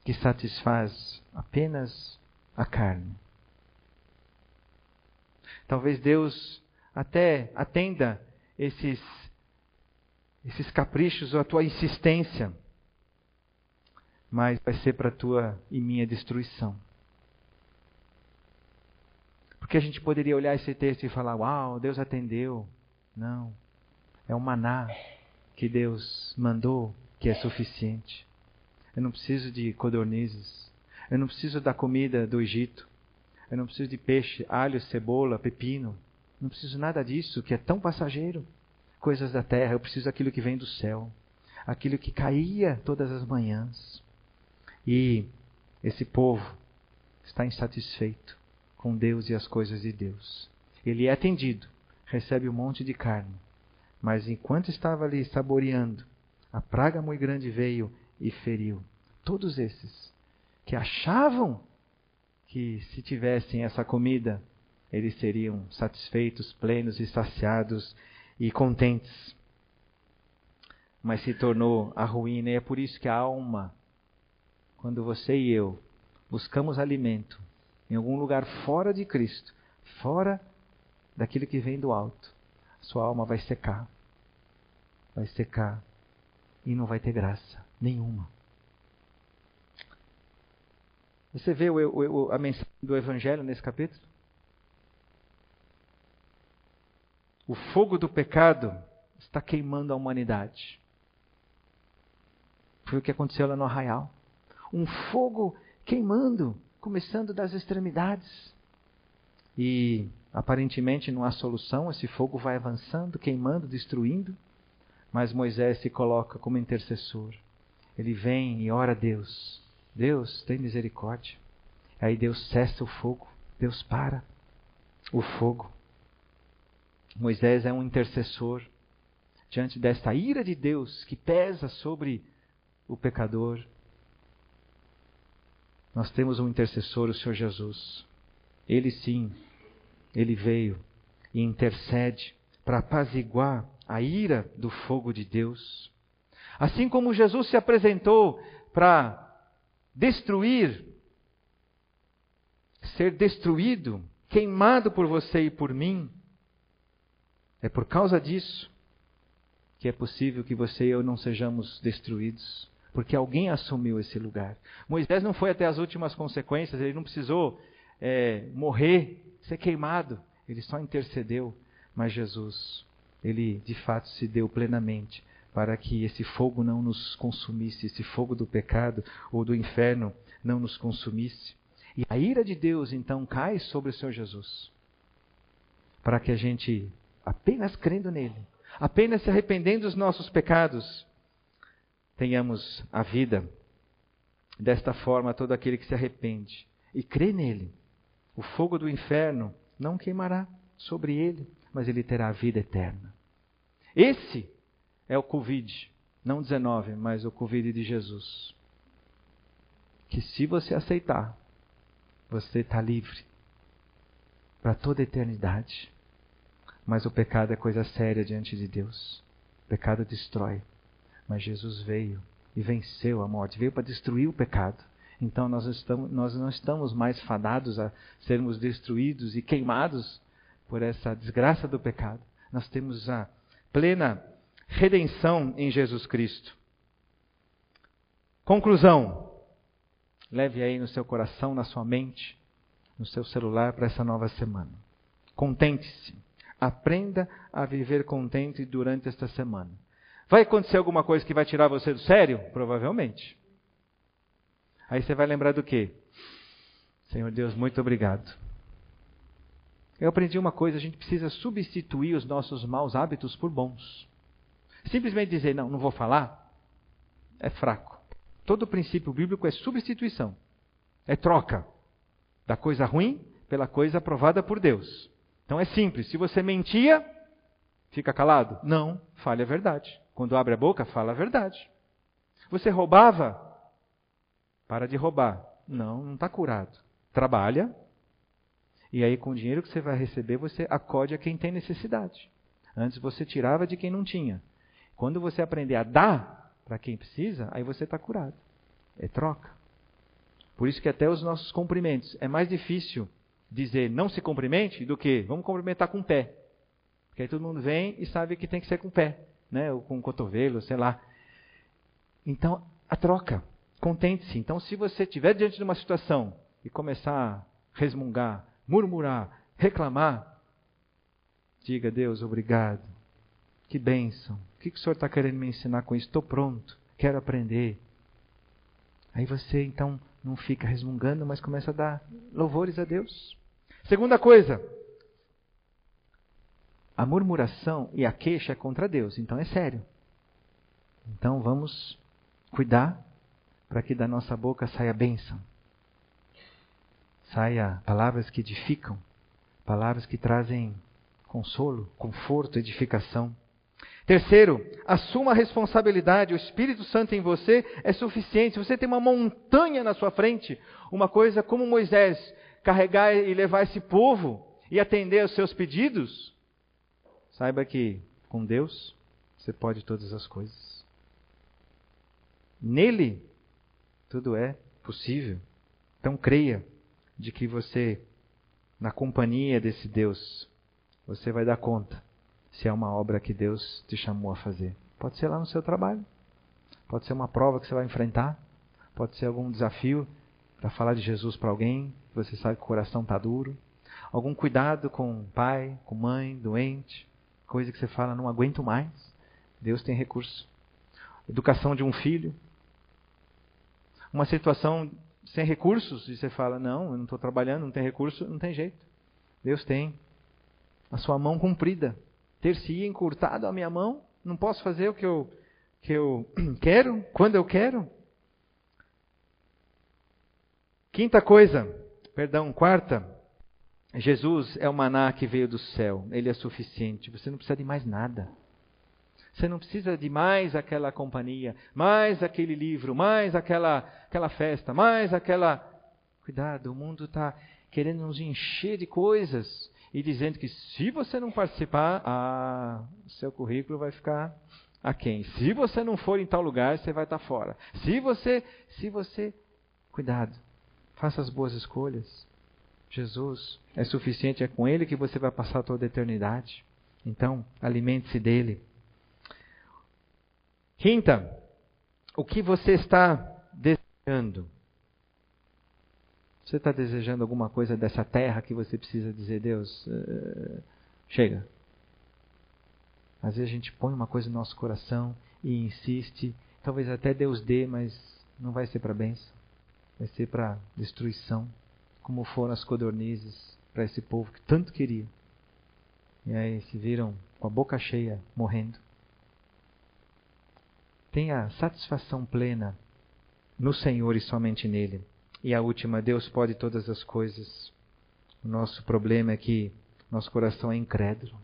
que satisfaz apenas a carne. Talvez Deus até atenda esses esses caprichos ou a tua insistência, mas vai ser para a tua e minha destruição. Porque a gente poderia olhar esse texto e falar: Uau, Deus atendeu. Não. É o maná que Deus mandou que é suficiente. Eu não preciso de codornizes. Eu não preciso da comida do Egito. Eu não preciso de peixe, alho, cebola, pepino. Não preciso nada disso que é tão passageiro. Coisas da terra. Eu preciso daquilo que vem do céu. Aquilo que caía todas as manhãs. E esse povo está insatisfeito com Deus e as coisas de Deus. Ele é atendido, recebe um monte de carne. Mas enquanto estava ali saboreando, a praga muito grande veio e feriu todos esses que achavam que se tivessem essa comida, eles seriam satisfeitos, plenos e saciados e contentes. Mas se tornou a ruína, e é por isso que a alma, quando você e eu buscamos alimento, em algum lugar fora de Cristo, fora daquilo que vem do alto, sua alma vai secar. Vai secar e não vai ter graça nenhuma. Você vê o, o, a mensagem do Evangelho nesse capítulo? O fogo do pecado está queimando a humanidade. Foi o que aconteceu lá no arraial. Um fogo queimando, começando das extremidades. E aparentemente não há solução, esse fogo vai avançando, queimando, destruindo. Mas Moisés se coloca como intercessor. Ele vem e ora a Deus. Deus, tem misericórdia. Aí Deus cessa o fogo. Deus para o fogo. Moisés é um intercessor diante desta ira de Deus que pesa sobre o pecador. Nós temos um intercessor, o Senhor Jesus. Ele sim, ele veio e intercede para apaziguar a ira do fogo de Deus. Assim como Jesus se apresentou para destruir, ser destruído, queimado por você e por mim, é por causa disso que é possível que você e eu não sejamos destruídos, porque alguém assumiu esse lugar. Moisés não foi até as últimas consequências, ele não precisou é, morrer, ser queimado, ele só intercedeu. Mas Jesus, ele de fato se deu plenamente para que esse fogo não nos consumisse, esse fogo do pecado ou do inferno não nos consumisse. E a ira de Deus então cai sobre o Senhor Jesus, para que a gente, apenas crendo nele, apenas se arrependendo dos nossos pecados, tenhamos a vida. Desta forma, todo aquele que se arrepende e crê nele, o fogo do inferno não queimará sobre ele, mas ele terá a vida eterna. Esse é o Covid, não 19, mas o Covid de Jesus. Que se você aceitar, você está livre para toda a eternidade. Mas o pecado é coisa séria diante de Deus. O pecado destrói. Mas Jesus veio e venceu a morte, veio para destruir o pecado. Então nós, estamos, nós não estamos mais fadados a sermos destruídos e queimados por essa desgraça do pecado. Nós temos a plena redenção em Jesus Cristo. Conclusão. Leve aí no seu coração, na sua mente, no seu celular para essa nova semana. Contente-se. Aprenda a viver contente durante esta semana. Vai acontecer alguma coisa que vai tirar você do sério? Provavelmente. Aí você vai lembrar do quê? Senhor Deus, muito obrigado. Eu aprendi uma coisa: a gente precisa substituir os nossos maus hábitos por bons. Simplesmente dizer, não, não vou falar, é fraco. Todo princípio bíblico é substituição, é troca da coisa ruim pela coisa aprovada por Deus. Então é simples. Se você mentia, fica calado? Não, fale a verdade. Quando abre a boca, fala a verdade. Você roubava? Para de roubar. Não, não está curado. Trabalha. E aí, com o dinheiro que você vai receber, você acode a quem tem necessidade. Antes você tirava de quem não tinha. Quando você aprender a dar para quem precisa, aí você está curado. É troca. Por isso que até os nossos cumprimentos é mais difícil dizer não se cumprimente do que vamos cumprimentar com o pé. Porque aí todo mundo vem e sabe que tem que ser com o pé, né? ou com o cotovelo, sei lá. Então, a troca. Contente-se. Então, se você estiver diante de uma situação e começar a resmungar, murmurar, reclamar, diga, Deus, obrigado. Que bênção. O que o Senhor está querendo me ensinar com isso? Estou pronto. Quero aprender. Aí você, então, não fica resmungando, mas começa a dar louvores a Deus. Segunda coisa, a murmuração e a queixa é contra Deus, então é sério. Então vamos cuidar para que da nossa boca saia bênção, saia palavras que edificam, palavras que trazem consolo, conforto, edificação. Terceiro, assuma a responsabilidade. O Espírito Santo em você é suficiente. Se você tem uma montanha na sua frente, uma coisa como Moisés, carregar e levar esse povo e atender aos seus pedidos, saiba que com Deus você pode todas as coisas. Nele tudo é possível. Então creia de que você na companhia desse Deus, você vai dar conta se é uma obra que Deus te chamou a fazer. Pode ser lá no seu trabalho, pode ser uma prova que você vai enfrentar, pode ser algum desafio para falar de Jesus para alguém, você sabe que o coração está duro, algum cuidado com pai, com mãe, doente, coisa que você fala, não aguento mais. Deus tem recurso. Educação de um filho. Uma situação sem recursos, e você fala, não, eu não estou trabalhando, não tem recurso, não tem jeito. Deus tem. A sua mão comprida. Ter-se encurtado a minha mão, não posso fazer o que eu, que eu quero, quando eu quero. Quinta coisa, perdão, quarta, Jesus é o maná que veio do céu, ele é suficiente, você não precisa de mais nada. Você não precisa de mais aquela companhia, mais aquele livro, mais aquela, aquela festa, mais aquela. Cuidado, o mundo está querendo nos encher de coisas e dizendo que se você não participar, o seu currículo vai ficar aquém. Se você não for em tal lugar, você vai estar fora. Se você, se você, cuidado, faça as boas escolhas. Jesus é suficiente, é com Ele que você vai passar toda a eternidade. Então, alimente-se dele. Quinta, o que você está desejando? Você está desejando alguma coisa dessa terra que você precisa dizer, Deus, uh, chega. Às vezes a gente põe uma coisa no nosso coração e insiste, talvez até Deus dê, mas não vai ser para bênção, vai ser para destruição, como foram as codornizes para esse povo que tanto queria. E aí se viram com a boca cheia morrendo tenha satisfação plena no Senhor e somente nele. E a última, Deus pode todas as coisas. O nosso problema é que nosso coração é incrédulo.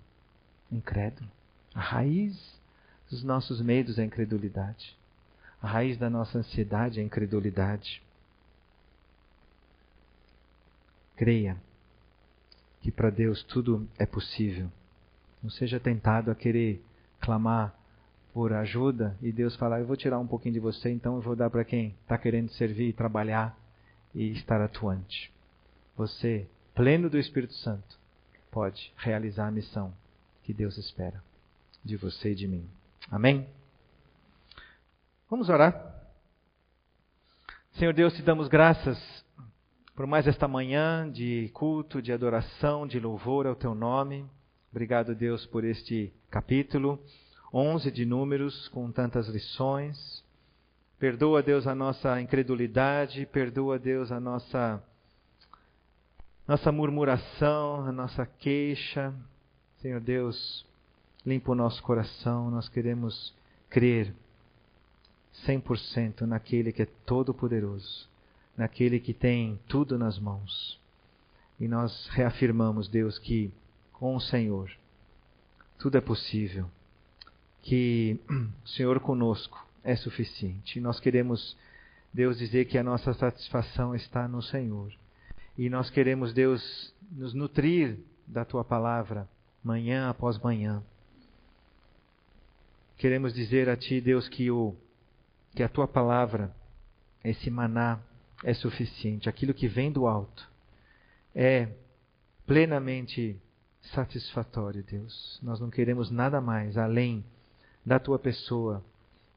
Incrédulo. A raiz dos nossos medos é a incredulidade. A raiz da nossa ansiedade é a incredulidade. Creia que para Deus tudo é possível. Não seja tentado a querer clamar por ajuda e Deus falar: Eu vou tirar um pouquinho de você, então eu vou dar para quem está querendo servir, trabalhar e estar atuante. Você, pleno do Espírito Santo, pode realizar a missão que Deus espera de você e de mim. Amém? Vamos orar. Senhor Deus, te damos graças por mais esta manhã de culto, de adoração, de louvor ao teu nome. Obrigado, Deus, por este capítulo. 11 de Números, com tantas lições. Perdoa, Deus, a nossa incredulidade, perdoa, Deus, a nossa nossa murmuração, a nossa queixa. Senhor Deus, limpa o nosso coração, nós queremos crer 100% naquele que é todo-poderoso, naquele que tem tudo nas mãos. E nós reafirmamos, Deus, que com o Senhor tudo é possível que o Senhor conosco é suficiente. Nós queremos, Deus, dizer que a nossa satisfação está no Senhor. E nós queremos, Deus, nos nutrir da tua palavra, manhã após manhã. Queremos dizer a ti, Deus, que, o, que a tua palavra, esse maná, é suficiente. Aquilo que vem do alto é plenamente satisfatório, Deus. Nós não queremos nada mais além da tua pessoa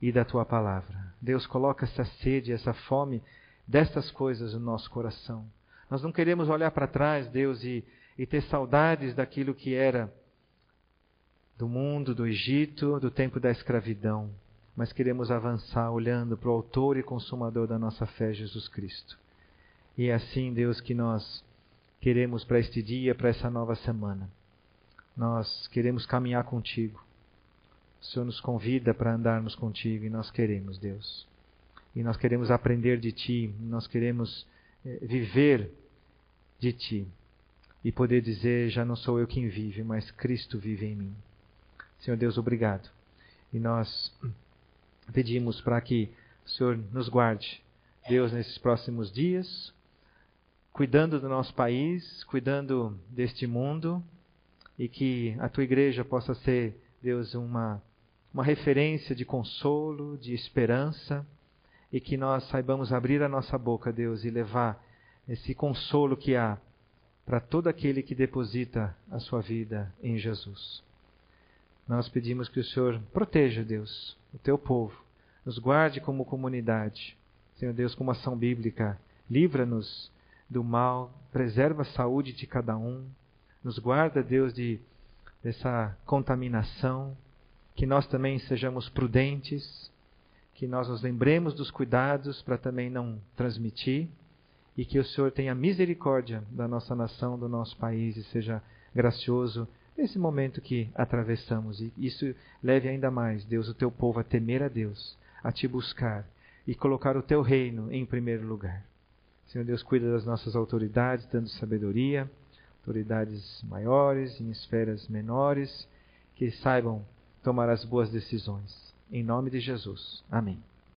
e da tua palavra. Deus, coloca essa sede, essa fome destas coisas no nosso coração. Nós não queremos olhar para trás, Deus, e, e ter saudades daquilo que era do mundo, do Egito, do tempo da escravidão, mas queremos avançar olhando para o Autor e Consumador da nossa fé, Jesus Cristo. E é assim, Deus, que nós queremos para este dia, para essa nova semana. Nós queremos caminhar contigo. O Senhor nos convida para andarmos contigo e nós queremos, Deus. E nós queremos aprender de Ti, nós queremos eh, viver de Ti e poder dizer: já não sou eu quem vive, mas Cristo vive em mim. Senhor Deus, obrigado. E nós pedimos para que o Senhor nos guarde, Deus, nesses próximos dias, cuidando do nosso país, cuidando deste mundo, e que a tua igreja possa ser, Deus, uma uma referência de consolo, de esperança, e que nós saibamos abrir a nossa boca, Deus, e levar esse consolo que há para todo aquele que deposita a sua vida em Jesus. Nós pedimos que o Senhor proteja, Deus, o teu povo, nos guarde como comunidade. Senhor Deus, como ação bíblica, livra-nos do mal, preserva a saúde de cada um, nos guarda, Deus, de dessa contaminação, que nós também sejamos prudentes, que nós nos lembremos dos cuidados para também não transmitir e que o Senhor tenha misericórdia da nossa nação, do nosso país e seja gracioso nesse momento que atravessamos. E isso leve ainda mais, Deus, o teu povo a temer a Deus, a te buscar e colocar o teu reino em primeiro lugar. Senhor Deus, cuida das nossas autoridades, dando sabedoria autoridades maiores, em esferas menores, que saibam tomar as boas decisões. Em nome de Jesus. Amém.